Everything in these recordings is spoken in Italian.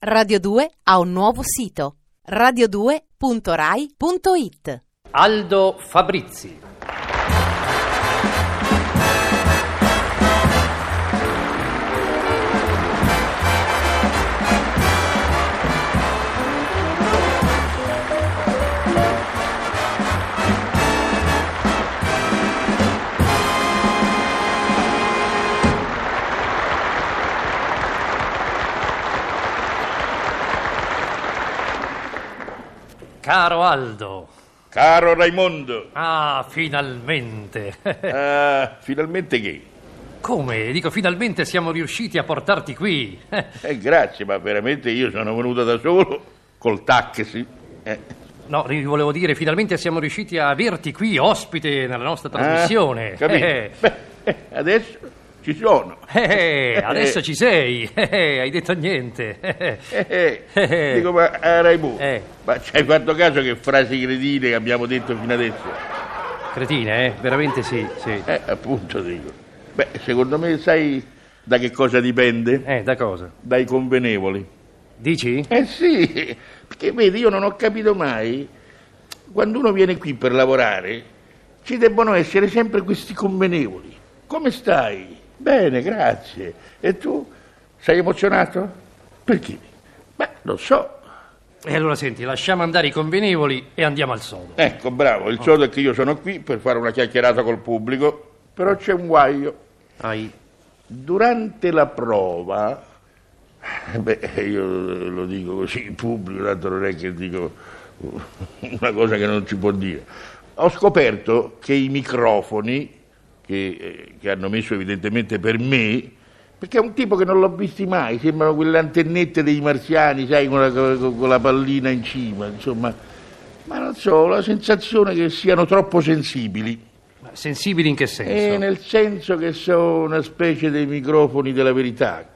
Radio 2 ha un nuovo sito radio2.rai.it Aldo Fabrizi. Caro Aldo. Caro Raimondo, Ah, finalmente. ah, finalmente che? Come? Dico, finalmente siamo riusciti a portarti qui. Eh, grazie, ma veramente io sono venuto da solo, col taxi. Eh, No, volevo dire, finalmente siamo riusciti a averti qui ospite nella nostra trasmissione. ah, capito? Eh, Beh, eh, adesso ci sono. eh, eh, adesso ci sei. Eh, eh, hai detto niente. Eh, Eh, eh, Eh. Dico, ma Eh. ma ci hai fatto caso che frasi cretine che abbiamo detto fino adesso? Cretine, eh? Veramente sì, sì. Eh, appunto dico. Beh, secondo me sai da che cosa dipende? Eh, da cosa? Dai convenevoli. Dici? Eh sì, perché vedi, io non ho capito mai, quando uno viene qui per lavorare, ci debbono essere sempre questi convenevoli. Come stai? Bene, grazie. E tu? Sei emozionato? Perché? Beh, lo so. E allora senti, lasciamo andare i convenevoli e andiamo al sodo. Ecco, bravo, il sodo è che io sono qui per fare una chiacchierata col pubblico, però c'è un guaio. Hai... Durante la prova, eh, beh, io lo dico così in pubblico, tanto non è che dico una cosa che non si può dire. Ho scoperto che i microfoni, che, eh, che hanno messo evidentemente per me, perché è un tipo che non l'ho visto mai, sembrano quelle antennette dei marziani, sai, con la, con- la pallina in cima, insomma, ma non so, ho la sensazione che siano troppo sensibili. Ma Sensibili in che senso? Eh, nel senso che sono una specie dei microfoni della verità.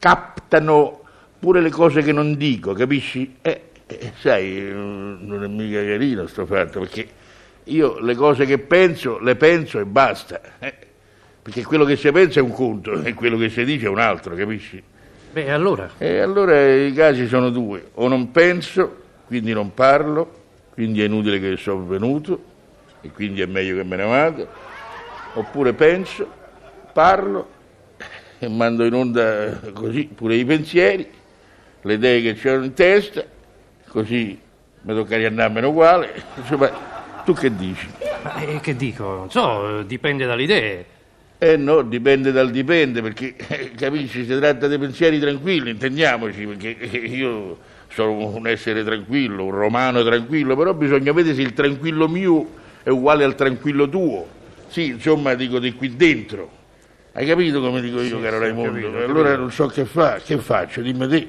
Captano pure le cose che non dico, capisci? Eh, eh, sai, eh, non è mica carino sto fatto, perché io le cose che penso, le penso e basta. eh. Perché quello che si pensa è un conto e quello che si dice è un altro, capisci? Beh, allora... E allora i casi sono due, o non penso, quindi non parlo, quindi è inutile che sono venuto e quindi è meglio che me ne vada, oppure penso, parlo e mando in onda così pure i pensieri, le idee che c'erano in testa, così mi tocca riandarmene uguale, insomma, tu che dici? Ma eh, che dico? Non so, eh, dipende dalle idee. Eh no, dipende dal dipende, perché eh, capisci, si tratta di pensieri tranquilli, intendiamoci, perché eh, io sono un essere tranquillo, un romano tranquillo, però bisogna vedere se il tranquillo mio è uguale al tranquillo tuo. Sì, insomma, dico di qui dentro. Hai capito come dico io, Sì, caro sì, Raimondo? capito, E allora capito. non so che fa, che faccio, dimmi te.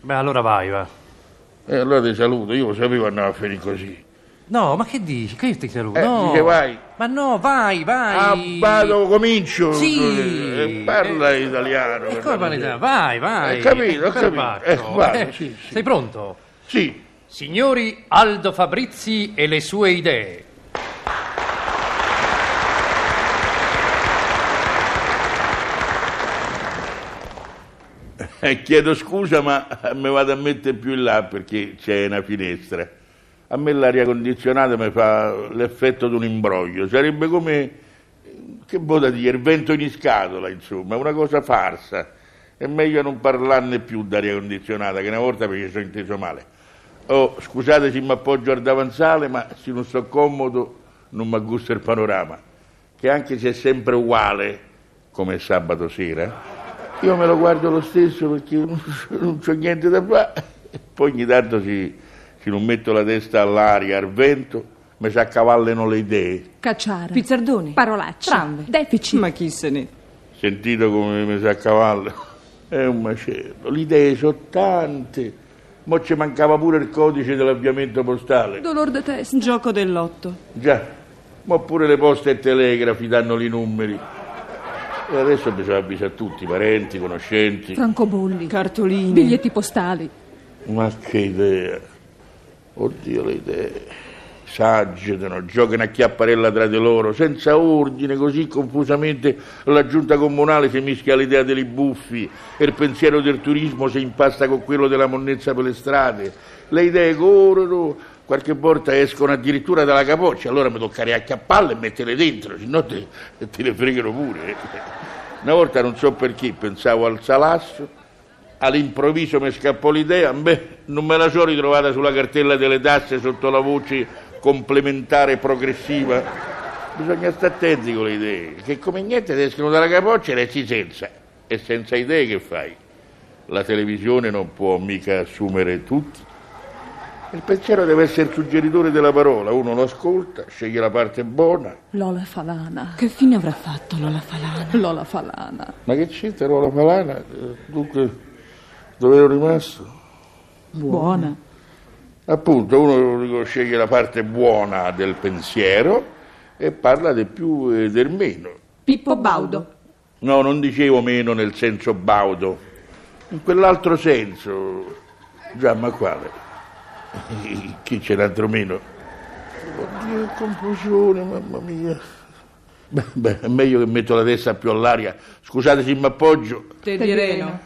Beh, allora vai, va. E allora ti saluto, io lo sapevo andava a finire così. No, ma che dici? Che io ti saluto? Eh, no. dice vai. Ma no, vai, Ah, vai. vado, comincio. Sì. Eh, parla Eh, italiano. E per come favore. italiano? Vai, vai. Ho capito, ho capito. Eh, vai, Eh, sì, sì. Sei pronto? Sì. Signori Aldo Fabrizi e le sue idee. Eh, chiedo scusa, ma mi vado a mettere più in là perché c'è una finestra. A me l'aria condizionata mi fa l'effetto di un imbroglio. Sarebbe come, che vuol dire, il vento in scatola, insomma, una cosa farsa. È meglio non parlarne più d'aria condizionata, che una volta perché sono inteso male. Oh, scusate se mi appoggio al davanzale, ma se non sto comodo non mi gusta il panorama. Che anche se è sempre uguale, come sabato sera, io me lo guardo lo stesso perché non, c'ho niente da fare. Poi ogni tanto si, se non metto la testa all'aria, al vento, mi si accavallano le idee. Cacciare. Pizzardoni. Parolacce. Tramve. Deficit. Ma chi se ne... Sentito come mi si accavallano? È un macello. Le idee sono tante. Mo ci mancava pure il codice dell'avviamento postale. Dolor de testa. Gioco dell'otto. Già, ma pure le poste e telegrafi danno i numeri. E adesso bisogna avvisare tutti, parenti, conoscenti. Francobolli. Cartoline. Biglietti postali. Ma che idea! Oddio le idee. s'agitano, giocano a chiapparella tra di loro, senza ordine, così confusamente la giunta comunale si mischia all'idea dei buffi e il pensiero del turismo si impasta con quello della monnezza per le strade. Le idee corrono, qualche volta escono addirittura dalla capoccia, allora mi tocca riacchiapparle e metterle dentro, se no te, te le fregano pure. Una volta non so perché pensavo al salasso, all'improvviso mi scappò l'idea, beh, non me la sono ritrovata sulla cartella delle tasse sotto la voce complementare progressiva. Bisogna stare attenti con le idee, che come niente ti escono dalla capoccia e resti senza. E senza idee che fai? La televisione non può mica assumere tutti. Il pensiero deve essere il suggeritore della parola, uno lo ascolta, sceglie la parte buona. Lola Falana. Che fine avrà fatto Lola Falana? Lola Falana. Ma che c'entra Lola Falana? Dunque, dove ero rimasto? Buona. Appunto, uno sceglie la parte buona del pensiero e parla del più e del meno. Pippo Baudo. No, non dicevo meno nel senso baudo, in quell'altro senso. Già, ma quale? Chi c'è l'altro meno? Oddio, confusione, mamma mia. Beh, beh, è meglio che metto la testa più all'aria. Scusate se mi appoggio. Te direno.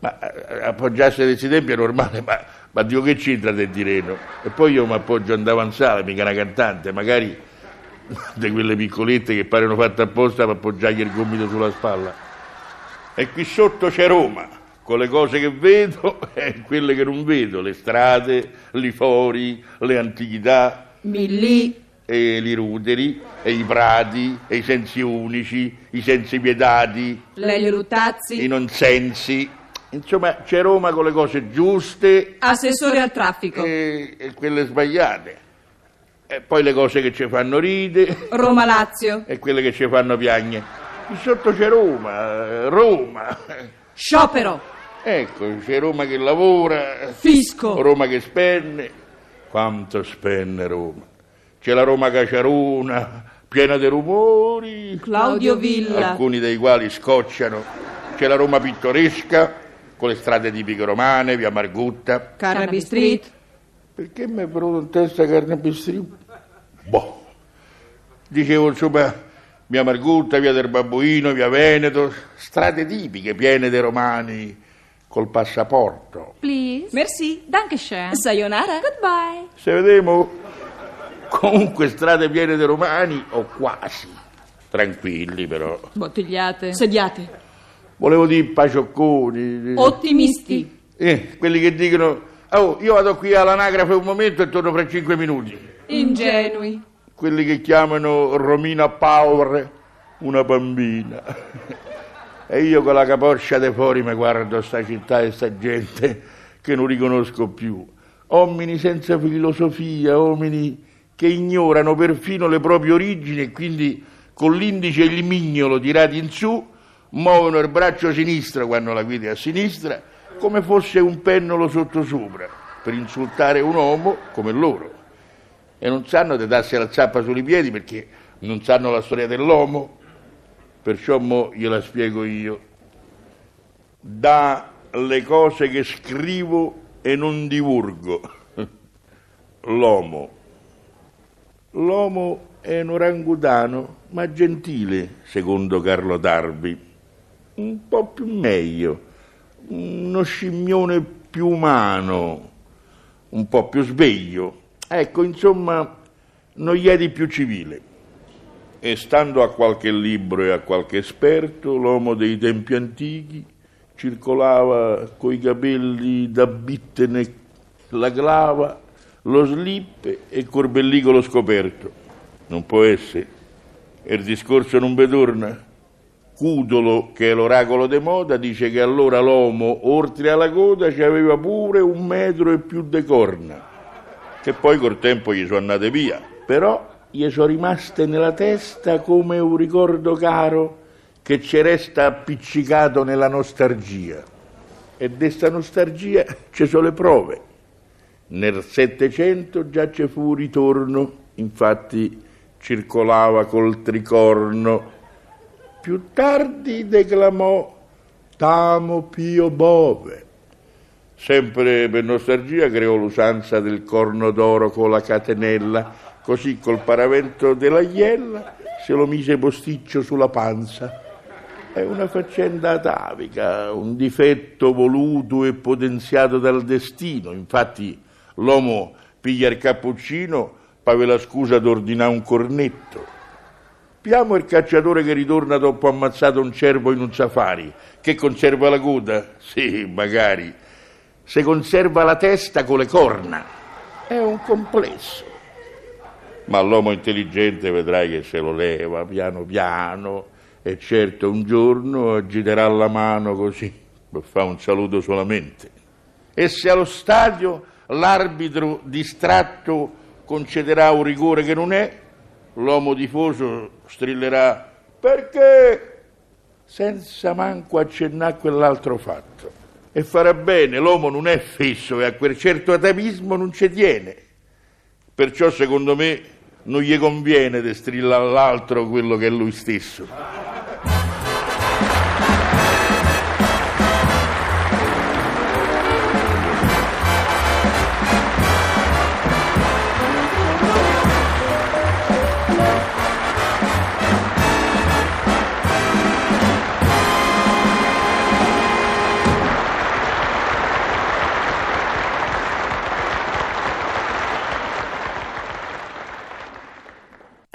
Ma eh, appoggiarsi a questi tempi è normale, ma ma Dio che c'entra del direno? E poi io mi appoggio a un davanzale, mica una cantante, magari di quelle piccolette che paiono fatte apposta per appoggiargli il gomito sulla spalla. E qui sotto c'è Roma, con le cose che vedo e quelle che non vedo, le strade, i fori, le antichità. Millì. E i ruderi, e i prati, e i sensi unici, i sensi pietati. Lelio Luttazzi. I nonsensi, Insomma, c'è Roma con le cose giuste. Assessore al traffico. E, e quelle sbagliate. E poi le cose che ci fanno ride. Roma Lazio. E quelle che ci fanno piagne. Sotto c'è Roma, Roma. Sciopero. Ecco, c'è Roma che lavora. Fisco. Roma che spende. Quanto spende Roma? C'è la Roma caciarona, piena di rumori. Claudio Villa. Alcuni dei quali scocciano. C'è la Roma pittoresca con le strade tipiche romane, via Margutta. Carnaby Street. Perché mi è venuto in testa Carnaby Street? Boh. Dicevo, insomma, via Margutta, via del Babbuino, via Veneto, strade tipiche piene dei romani col passaporto. Please. Merci. Dankeschön. Sayonara. Goodbye. Se vediamo, comunque strade piene dei romani o quasi. Tranquilli però. Bottigliate. Sediate. Volevo dire paciocconi. Ottimisti. Eh, quelli che dicono, oh, io vado qui all'anagrafe un momento e torno fra cinque minuti. Ingenui. Quelli che chiamano Romina Power una bambina. e io con la capoccia de fuori mi guardo sta città e sta gente che non riconosco più. Uomini senza filosofia, uomini che ignorano perfino le proprie origini e quindi con l'indice e il mignolo tirati in su muovono il braccio sinistro quando la guidi a sinistra, come fosse un pennolo sottosopra, per insultare un uomo come loro. E non sanno di darsi la zappa sui piedi perché non sanno la storia dell'uomo, perciò mo gliela spiego io. Dalle cose che scrivo e non divulgo. L'uomo. L'uomo è un orangutano, ma gentile, secondo Carlo Darbi un po' più meglio, uno scimmione più umano, un po' più sveglio. Ecco, insomma, non gli è di più civile. E stando a qualche libro e a qualche esperto, l'uomo dei tempi antichi circolava coi capelli da bittene, la clava, lo slip e col bellicolo scoperto. Non può essere. E il discorso non vi torna? Cudolo, che è l'oracolo de moda, dice che allora l'uomo, oltre alla coda, ci aveva pure un metro e più de corna, che poi col tempo gli sono andate via, però gli sono rimaste nella testa come un ricordo caro che ci resta appiccicato nella nostalgia. E di questa nostalgia ci sono le prove. Nel Settecento già ci fu un ritorno, infatti circolava col tricorno più tardi declamò Tamo Pio Bove. Sempre per nostalgia creò l'usanza del corno d'oro con la catenella, così col paravento della iella se lo mise posticcio sulla panza. È una faccenda atavica, un difetto voluto e potenziato dal destino. Infatti l'uomo piglia il cappuccino, pave la scusa d'ordinare un cornetto. Piamo il cacciatore che ritorna dopo ammazzato un cervo in un safari, che conserva la coda? Sì, magari. Se conserva la testa con le corna, è un complesso. Ma l'uomo intelligente vedrai che se lo leva piano piano e certo un giorno agiterà la mano così, per fare un saluto solamente. E se allo stadio l'arbitro distratto concederà un rigore che non è, l'uomo tifoso strillerà perché senza manco accennare a quell'altro fatto. E farà bene, l'uomo non è fisso e a quel certo atavismo non ci tiene. Perciò secondo me non gli conviene di strillare all'altro quello che è lui stesso.